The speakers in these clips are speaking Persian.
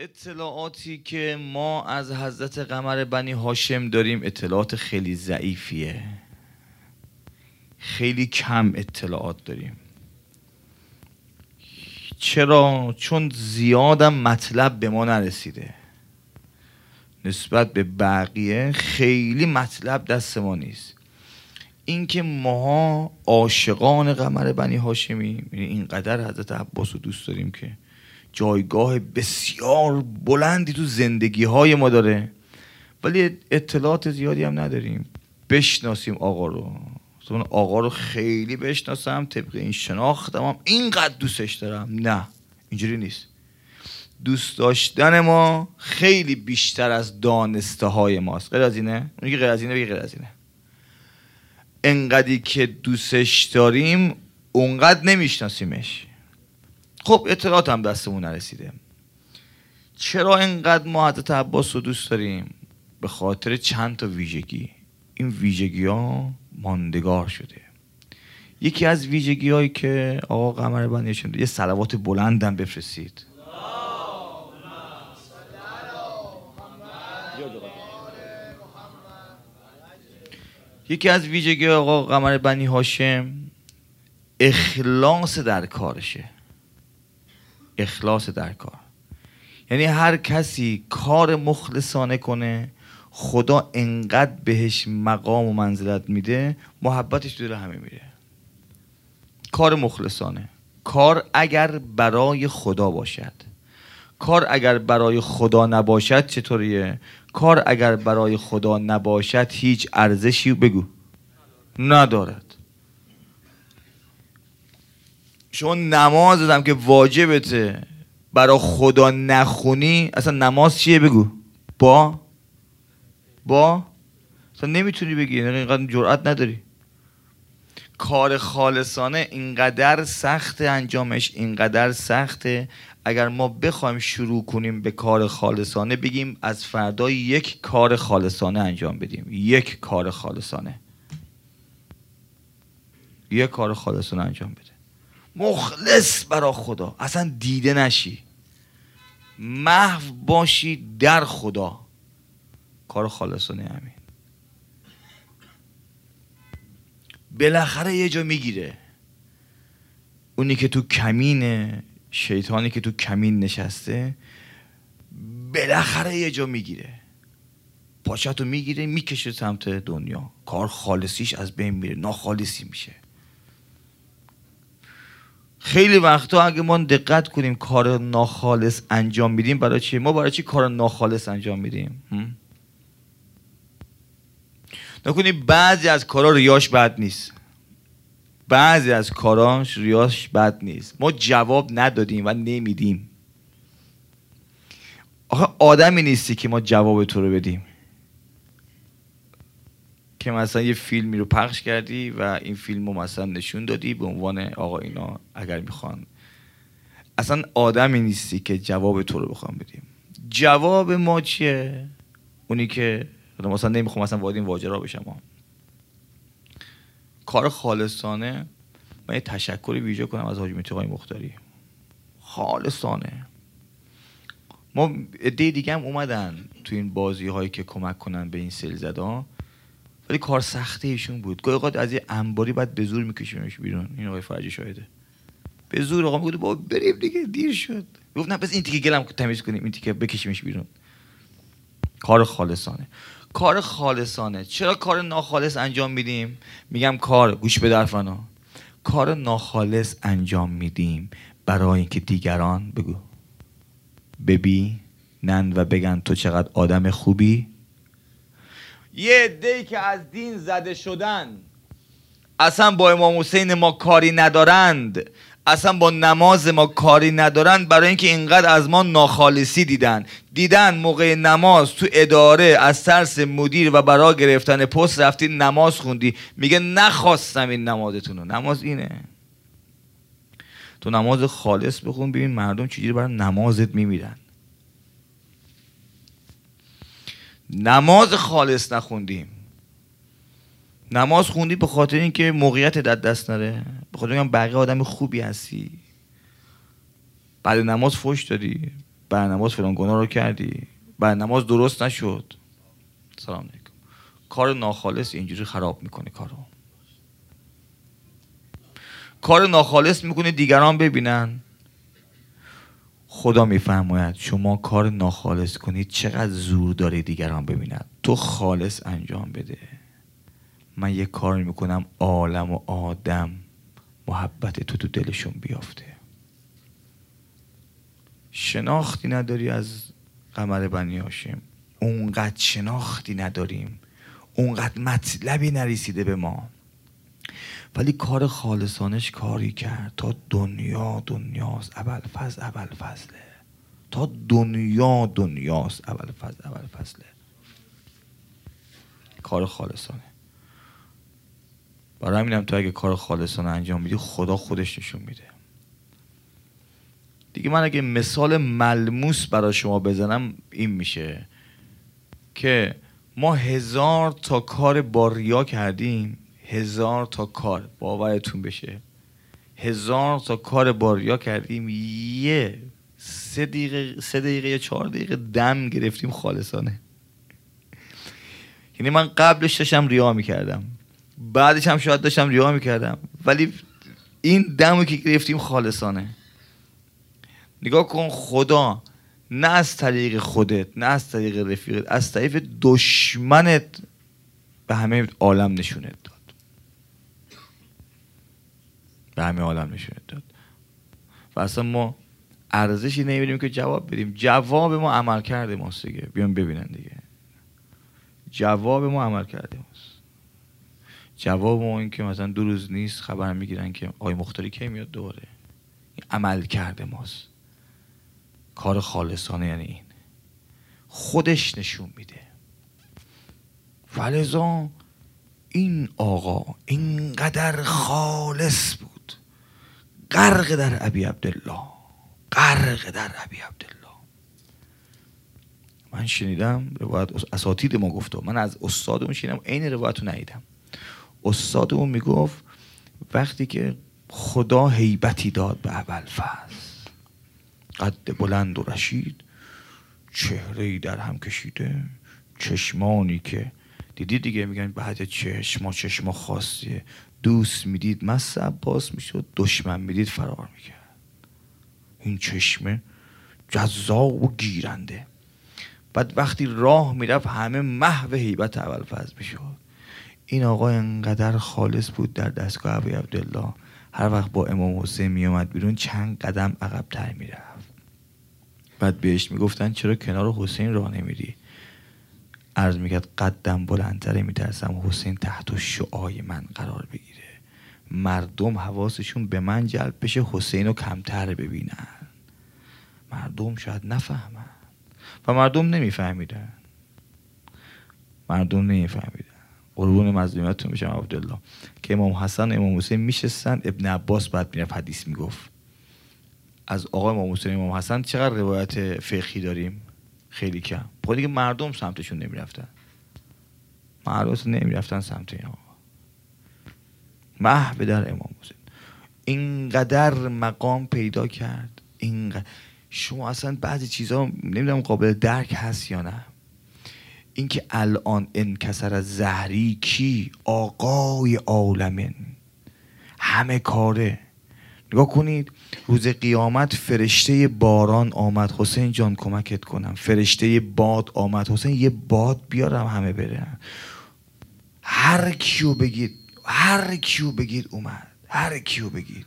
اطلاعاتی که ما از حضرت قمر بنی هاشم داریم اطلاعات خیلی ضعیفیه. خیلی کم اطلاعات داریم. چرا؟ چون زیادم مطلب به ما نرسیده. نسبت به بقیه خیلی مطلب دست ما نیست. اینکه ماها عاشقان قمر بنی هاشمی یعنی اینقدر حضرت عباس رو دوست داریم که جایگاه بسیار بلندی تو زندگی های ما داره. ولی اطلاعات زیادی هم نداریم. بشناسیم آقا رو. من آقا رو خیلی بشناسم طبق این شناختم هم. اینقدر دوستش دارم. نه اینجوری نیست. دوست داشتن ما خیلی بیشتر از دانسته های ماست. غیر از اینه؟ اونی که غیر از اینه؟ بگی غیر از اینه. انقدری که دوستش داریم اونقدر نمیشناسیمش. خب اطلاعات هم دستمون نرسیده. چرا انقدر ما حضرت عباس رو دوست داریم؟ به خاطر چند تا ویژگی. این ویژگی ها ماندگار شده. یکی از ویژگی هایی که آقا قمر بندی یه سلوات بلندم بفرستید. یکی از ویژگی آقا قمر بنی هاشم اخلاص در کارشه. اخلاص در کار. یعنی هر کسی کار مخلصانه کنه خدا انقدر بهش مقام و منزلت میده محبتش دور همه میره. کار مخلصانه. کار اگر برای خدا باشد. کار اگر برای خدا نباشد چطوریه؟ کار اگر برای خدا نباشد هیچ ارزشی بگو. ندارد. شما نماز دادم که واجبته برای خدا نخونی اصلا نماز چیه بگو؟ با؟ با؟ اصلا نمی‌تونی بگی یعنی اینقدر جرأت نداری. کار خالصانه اینقدر سخت انجامش اینقدر سخته. اگر ما بخوایم شروع کنیم به کار خالصانه بگیم از فردا یک کار خالصانه انجام بدیم. یک کار خالصانه. یک کار خالصانه انجام بده. مخلص برا خدا. اصلا دیده نشی. محو باشی در خدا. کار خالصانه همین. بالاخره یه جا می‌گیره. اونی که تو کمینه شیطانی که تو کمین نشسته بالاخره یه جا می‌گیره. پاچتو می‌گیره می‌کشه سمت دنیا. کار خالصیش از بین میره. ناخالصی میشه. خیلی وقتا اگه ما دقت کنیم کار ناخالص انجام میدیم برای چی؟ ما برای چی کار ناخالص انجام میدیم؟ نکنیم بعضی از کارا ریاش بد نیست. بعضی از کاراش ریاش بد نیست. ما جواب ندادیم و نمیدیم. آخه آدمی نیستی که ما جواب تو رو بدیم. که مثلا یه فیلمی رو پخش کردی و این فیلم رو مثلا نشون دادی به عنوان آقا اینا اگر می‌خوان. اصلا آدمی نیستی که جواب تو رو بخوام بدیم. جواب ما چیه؟ اونی که مثلا نمی‌خوام مثلا وارد این واجرا بشم. کار خالصانه من یه تشکر ویژه کنم از حاج متقای مختاری. خالصانه. ما دیگه هم اومدن تو این بازی هایی که کمک کنن به این سیل ولی کار سخته ایشون بود. گاهی اوقات از یه انباری بعد به زور میکشیمش بیرون. این آقای فرجی شاهده. به زور آقا میگه بابا بریم دیگه دیر شد. گفت نه پس این تیکه گلم تمیز کنیم این تیکه بکشیمش بیرون. کار خالصانه. کار خالصانه. چرا کار ناخالص انجام میدیم؟ میگم کار گوش به درفنا کار ناخالص انجام میدیم برای اینکه دیگران بگو. نند و بگن تو چقدر آدم خوبی؟ یه عده که از دین زده شدن. اصلا با امام حسین ما کاری ندارند. اصلا با نماز ما کاری ندارن برای اینکه اینقدر از ما ناخالصی دیدن. دیدن موقع نماز تو اداره از ترس مدیر و برای گرفتن پست رفتی نماز خوندی. میگه نخواستم این نمازتون رو. نماز اینه. تو نماز خالص بخون ببین مردم چجوری برای نمازت میمیرن. نماز خالص نخوندیم. نماز خوندی به خاطر اینکه موقعیت در دست نره. به خاطر اینکه بقیه آدم خوبی هستی. بعد نماز فوش دادی. بعد نماز فلان گناه رو کردی. بعد نماز درست نشد. سلام علیکم. کار ناخالص اینجوری خراب می‌کنه کارو. کار ناخالص می‌کنه دیگران ببینن. خدا میفرماید شما کار ناخالص کنید چقدر زور داره دیگران ببینن. تو خالص انجام بده. من یه کار می‌کنم عالم و آدم محبت تو تو دلشون بیافته. شناختی نداری از قمر بنی هاشم. اونقدر شناختی نداریم. اونقدر مطلبی نرسیده به ما. ولی کار خالصانش کاری کرد. تا دنیا دنیاست اول فضل اول فضله تا دنیا دنیاست اول فضل اول فضله کار خالصانه. برای همینم تو اگه کار خالصانه انجام میدی خدا خودش نشون میده. دیگه من اگه مثال ملموس برای شما بزنم این میشه که ما هزار تا کار با ریا کردیم. هزار تا کار باورتون بشه. هزار تا کار با ریا کردیم یه سه دقیقه سه دقیقه یا چهار دقیقه دم گرفتیم خالصانه. یعنی من قبلش داشتم ریا می‌کردم. بعدش هم شاید داشتم ریا می‌کردم. ولی این دمو که گرفتیم خالصانه. نگاه کن خدا نه از طریق خودت نه از طریق رفیقت از طریق دشمنت به همه عالم نشونت داد. به همه عالم نشونت داد. و اصلا ما ارزشی نمیدیم که جواب بدیم. جواب ما عمل کرده ماست دیگه. بیان ببینن دیگه. جواب ما عمل کرده ماست. جواب ما این که مثلا دو روز نیست خبر می‌گیرن که آقای مختاری کی میاد دوباره. عمل کرده ماست. کار خالصانه یعنی این. خودش نشون میده. فلزا این آقا اینقدر خالص بود. غرق در ابی عبدالله. غرق در ابی عبدالله. من شنیدم روایت اساتید ما گفته من از استادمون شنیدم عین روایت رو ندیدم. استادمون می‌گفت وقتی که خدا هیبتی داد به اول فاز قد بلند و رشید چهره در هم کشیده چشمانی که دیدی دیگه میگن بعد چشما چشما خاصیه. دوست می‌دید مس عباس می‌شد دشمن می‌دید فرار می‌کرد. این چشمه جذاب و گیرنده. بعد وقتی راه می‌رفت همه محو هیبت اول فاز می‌شد. این آقا انقدر خالص بود در دستگاه ابی عبدالله. هر وقت با امام حسین میومد بیرون چند قدم عقبتر می‌رفت. بعد بهش می‌گفتن چرا کنار حسین راه نمیری؟ عرض می‌کرد قدم بلندتره. میترسم حسین تحت شعای من قرار بگیره. مردم حواسشون به من جلب بشه حسین رو کمتر ببینن. مردم شاید نفهمن. و مردم نمیفهمیدن. مردم نمیفهمیدن. قربون مظلومیتتون میشم عبدالله. که امام حسن امام حسین میشستن ابن عباس بعد می‌رفت حدیث می‌گفت. از آقای امام حسین امام حسن چقدر روایت فقهی داریم؟ خیلی کم. خود دیگه مردم سمتشون نمی‌رفتن. مردم نمی‌رفتن سمت این آقا محو در امام حسین. اینقدر مقام پیدا کرد. اینقدر شما اصلا بعضی چیزها نمی‌دونم قابل درک هست یا نه. اینکه الان انکسر از زهری کی؟ آقای عالمین. همه کاره. نگاه کنید روز قیامت فرشته باران آمد. حسین جان کمکت کنم. فرشته باد آمد. حسین یه باد بیارم همه برن. هر کیو بگید. هر کیو بگید اومد هر کیو بگید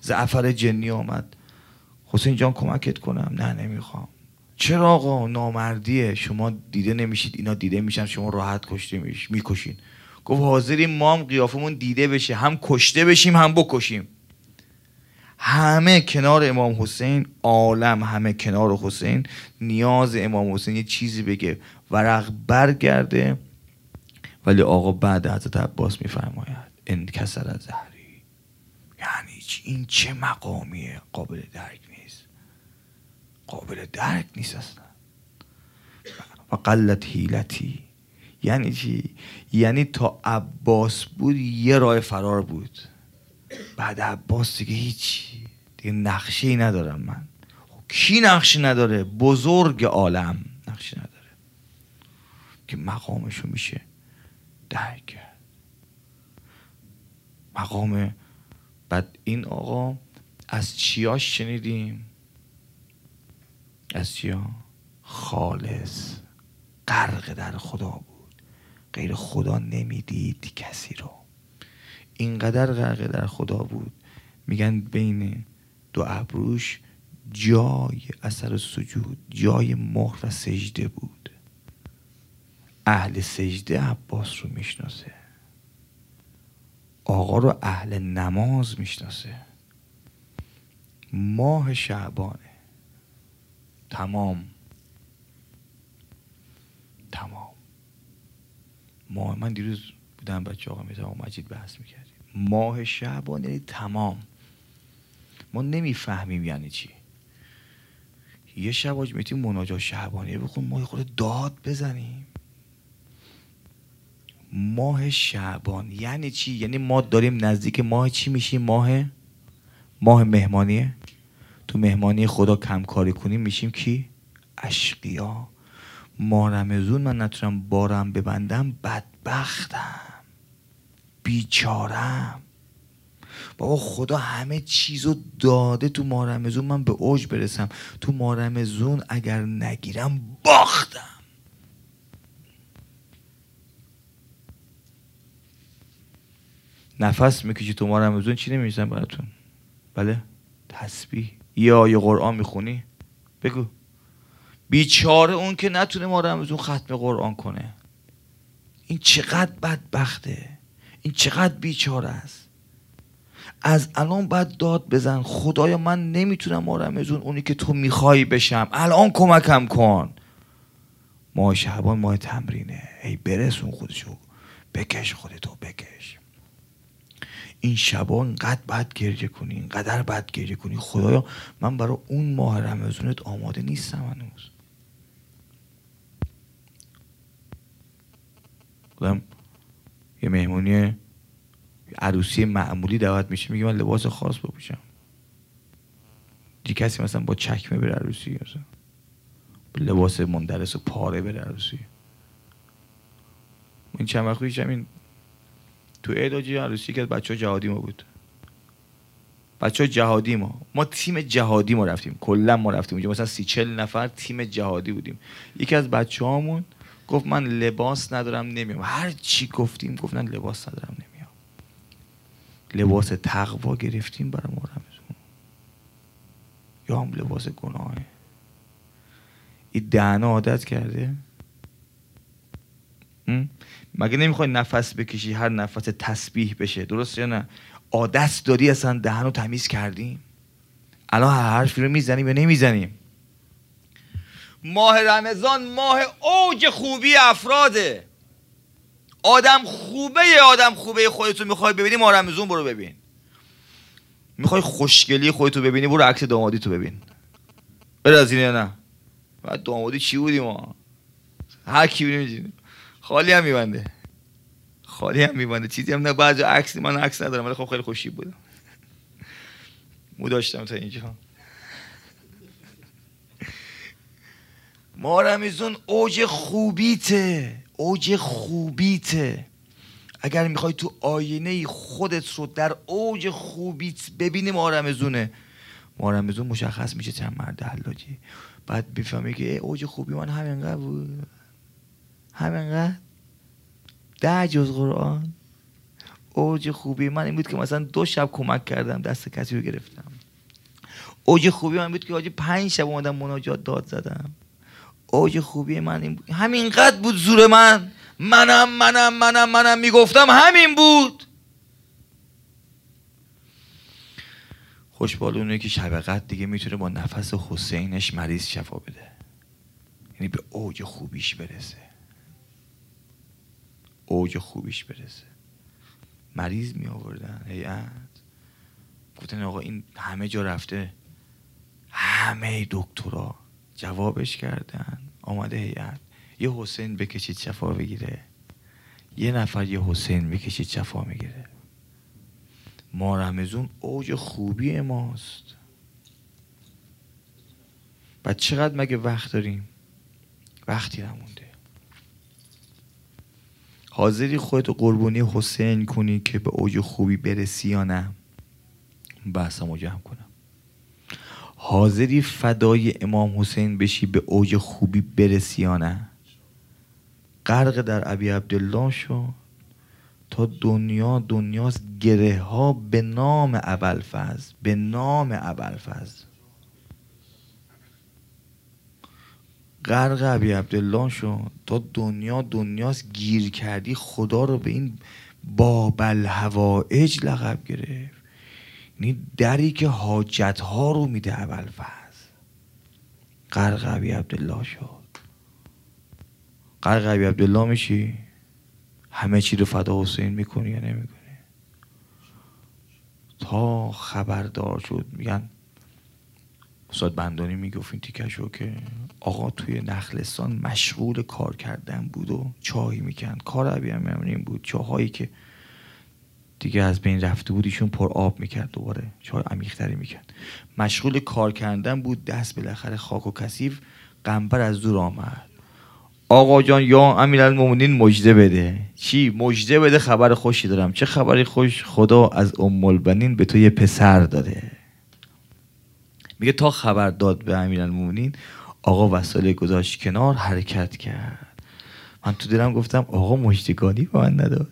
زعفر جنی آمد. حسین جان کمکت کنم. نه نمی‌خوام. چرا آقا؟ نامردیه. شما دیده نمیشید. اینا دیده میشن. شما راحت کشته میش می‌کشین. گفت حاضریم ما هم قیافمون دیده بشه. هم کشته بشیم هم بکشیم. همه کنار امام حسین عالم همه کنار حسین. نیاز امام حسین یه چیزی بگه. ورق برگرده. ولی آقا بعد حضرت عباس میفرماید انکسر از زهری. یعنی این چه مقامیه قابل درک نیست. قابل درک نیست اصلا. و قلت حیلتی. یعنی چی؟ یعنی تا عباس بود یه راه فرار بود. بعد عباس دیگه هیچی. دیگه نقشه ای ندارم من. خب کی نقشی نداره؟ بزرگ عالم نقشی نداره. که مقامشو میشه. کرد مقام بعد این آقا از چیاش شنیدیم؟ از چیا؟ خالص. غرق در خدا بود. غیر خدا نمی‌دید کسی رو. اینقدر غرق در خدا بود. میگن بین دو ابروش جای اثر سجود جای مهر و سجده بود. اهل سجده عباس رو می‌شناسه. آقا رو اهل نماز می‌شناسه. ماه شعبانه. تمام. تمام. ماه من دیروز بودم بچه آقا می‌تونم مجید بحث می‌کردیم. ماه شعبان یعنی تمام. ما نمی‌فهمیم یعنی چی. یه شب آج میتیم مناجات شعبانیه بخون ما خود داد بزنیم. ماه شعبان. یعنی چی؟ یعنی ما داریم نزدیک ماه چی میشیم؟ ماه؟ ماه مهمانیه. تو مهمانی خدا کمکاری کنیم میشیم کی؟ اشقیا. ما رمزون من نتونم بارم ببندم بدبختم. بیچارم. بابا خدا همه چیزو داده تو مارمزون من به اوج برسم. تو مارمزون اگر نگیرم باختم. نفس می‌کشی تو مارمزون چی نمیشن براتون؟ بله؟ تسبیح. یا یه قرآن می‌خونی؟ بگو. بیچاره اون که نتونه ما رمزون ختم قرآن کنه. این چقدر بدبخته. این چقدر بیچاره است. از الان باید داد بزن. خدایا من نمی‌تونم ما رمزون اونی که تو می‌خوای بشم. الان کمکم کن. ماه شعبان ماه تمرینه. ای برسون خودشو. بکش خودتو بکش. این شبا انقدر بد گریه کنی اینقدر بد گریه کنی. خدایا من برای اون ماه رمزونت آماده نیستم هنوز. خودم یه مهمونی عروسی معمولی دعوت میشه میگه من لباس خاص بپوشم. دی کسی مثلا با چکمه بره عروسی مثلا لباس مندرس و پاره بره عروسی. این چند وقت این تو اعداجی عروسی که بچه ها جهادی ما بود. بچه ها جهادی ما. ما تیم جهادی ما رفتیم. کلا ما رفتیم اونجا. مثلا سی چل نفر تیم جهادی بودیم. یکی از بچه هامون گفت من لباس ندارم نمیام. هر چی گفتیم گفتن لباس ندارم نمیام. لباس تقوا گرفتیم برای ما یا هم لباس گناهه. این دهنه عادت کرده. مگه نمی‌خوای نفس بکشی هر نفس تسبیح بشه؟ درست یا نه؟ عادت داری اصلا دهن رو تمیز کردیم الان هر حرفی رو می‌زنیم یا نمی‌زنیم ماه رمضان ماه اوج خوبی افراده. آدم خوبه آدم خوبه خودتو می‌خوای ببینی ماه رمضان برو ببین. می‌خوای خوشگلی خودتو ببینی برو عکس دامادی تو ببین. بره یا نه؟ بعد دامادی چی بودی ما؟ هر کی ببینیم خالی هم میبنده. خالی هم میبنده. چیزی هم نه بعضی عکس من عکس ندارم ولی خب خیلی خوشی بودم مو داشتم تا اینجا. ما رمزون اوج خوبیته. اوج خوبیته. اگر می‌خوای تو آینه خودت رو در اوج خوبیت ببینی ما رمزونه ما رمزون مشخص میشه چند مرد حلاجی. بعد بفهمی که اوج خوبی من همینقدر بود. همینقدر ده جز قرآن اوج خوبی. من این بود که مثلا دو شب کمک کردم دست کسی رو گرفتم. اوج خوبی من بود که آجی پنج شب اومدم مناجات داد زدم. اوج خوبی من این بود. همینقدر بود زور من. منم منم منم منم می‌گفتم همین بود. خوشبال اونه که شب دیگه می‌تونه با نفس حسینش مریض شفا بده. یعنی به اوج خوبیش برسه. اوج خوبیش برسه. مریض می آوردن. هیئت. گفتن آقا این همه جا رفته. همه دکترا جوابش کردن. آمده هیئت. یه حسین بکشید شفا بگیره. یه نفر یه حسین بکشید شفا می‌گیره. ما رمزون اوج خوبی ماست. بعد چقدر مگه وقت داریم؟ وقتی نمونده. حاضری خودتو قربانی حسین کنی که به اوج خوبی برسی یا نه؟ بحثمو جمع کنم. حاضری فدای امام حسین بشی به اوج خوبی برسی یا نه؟ غرق در ابی عبدالله شو تا دنیا دنیاست گره ها به نام ابوالفضل به نام ابوالفضل. غرق ابی عبدالله شو. تا دنیا دنیاست گیر کردی خدا رو به این بابل هوایج لقب گرفت. یعنی دری که حاجت ها رو میده اول فاز. غرق ابی عبدالله شد غرق ابی عبدالله میشی؟ همه چی رو فدا حسین می‌کنی یا نمی‌کنی؟ تا خبردار شد. میگن استاد بندانی می‌گفت این تیکشو که آقا توی نخلستان مشغول کار کردن بود و چای می‌کند. کار عبی هم این بود. چاهایی که دیگه از بین رفته بود ایشون پر آب می‌کرد دوباره. چای عمیقتری می‌کرد. مشغول کار کردن بود. دست بالاخره خاک و کثیف قنبر از دور آمد. آقا جان یا امیرالمومنین مجده بده. چی؟ مجده بده خبر خوشی دارم. چه خبری خوش؟ خدا از ام البنین به تو یه پسر داده. میگه تا خبر داد به امیرالمومنین آقا وسایل گذاشت کنار حرکت کرد. من تو دلم گفتم آقا مجدگانی به من نداد.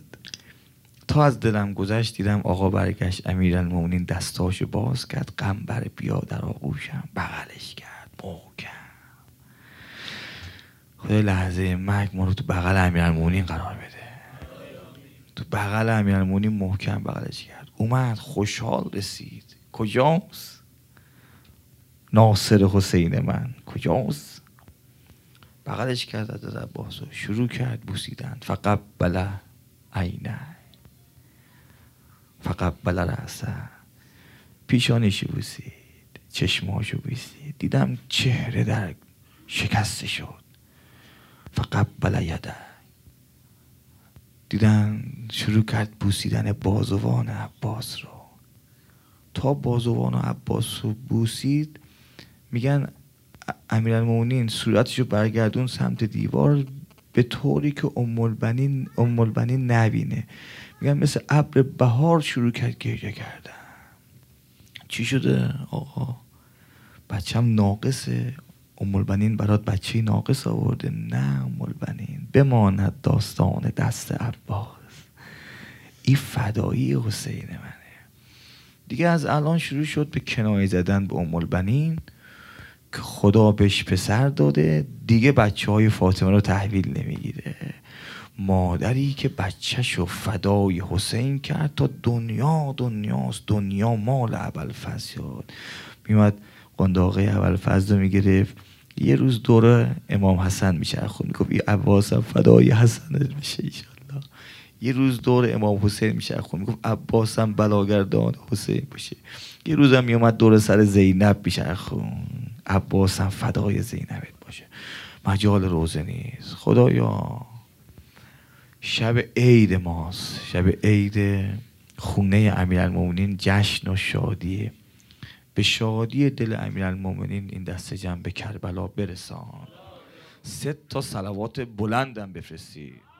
تا از دلم گذشت دیدم آقا برگشت امیرالمومنین دستاشو باز کرد قنبر بیا در آغوشم بغلش کرد محکم خدا لحظه مرگ ما رو تو بغل امیرالمومنین قرار بده. تو بغل امیرالمومنین محکم بغلش کرد. اومد خوشحال رسید. کجاست؟ ناصر حسین من. کجاست؟ بغلش کرد از عباس و شروع کرد بوسیدن. فقط بله عینه. فقط بله رأسه پیشانشو بوسید چشماشو بوسید. دیدم چهره در شکسته شد. فقط بله یده. دیدن شروع کرد بوسیدن بازوان عباس رو. تا بازوان عباس رو بوسید میگن امیرالمومنین صورتش رو برگردون سمت دیوار به طوری که ام البنین نبینه. میگن مثل ابر بهار شروع کرد گریه کردن. چی شده آقا؟ بچم ناقصه. ام البنین برات بچه ناقص آورده. نه ام البنین بماند داستان دست عباس. این فدایی حسین منه. دیگه از الان شروع شد به کنایه زدن به ام البنین که خدا بهش پسر داده دیگه بچه های فاطمه رو تحویل نمی‌گیره. مادری که بچهش رو فدای حسین کرد تا دنیا دنیاست دنیا مال اول یاد میمد قنداقه اول رو می‌گرفت. یه روز دوره امام حسن میشه خود می‌گفت این عباس فدای حسن میشه ایشالله. یه روز دور امام حسین میشه خود می‌گفت عباسم بلاگردان حسین باشه یه روزم میومد دور سر زینب میشه خون عباسم فدای زینبت باشه. مجال روزه نیست. خدایا شب عید ماست. شب عید خونه امیرالمومنین جشن و شادیه به شادی دل امیرالمومنین این دست جمع به کربلا برسان. سه تا صلوات بلندم بفرستید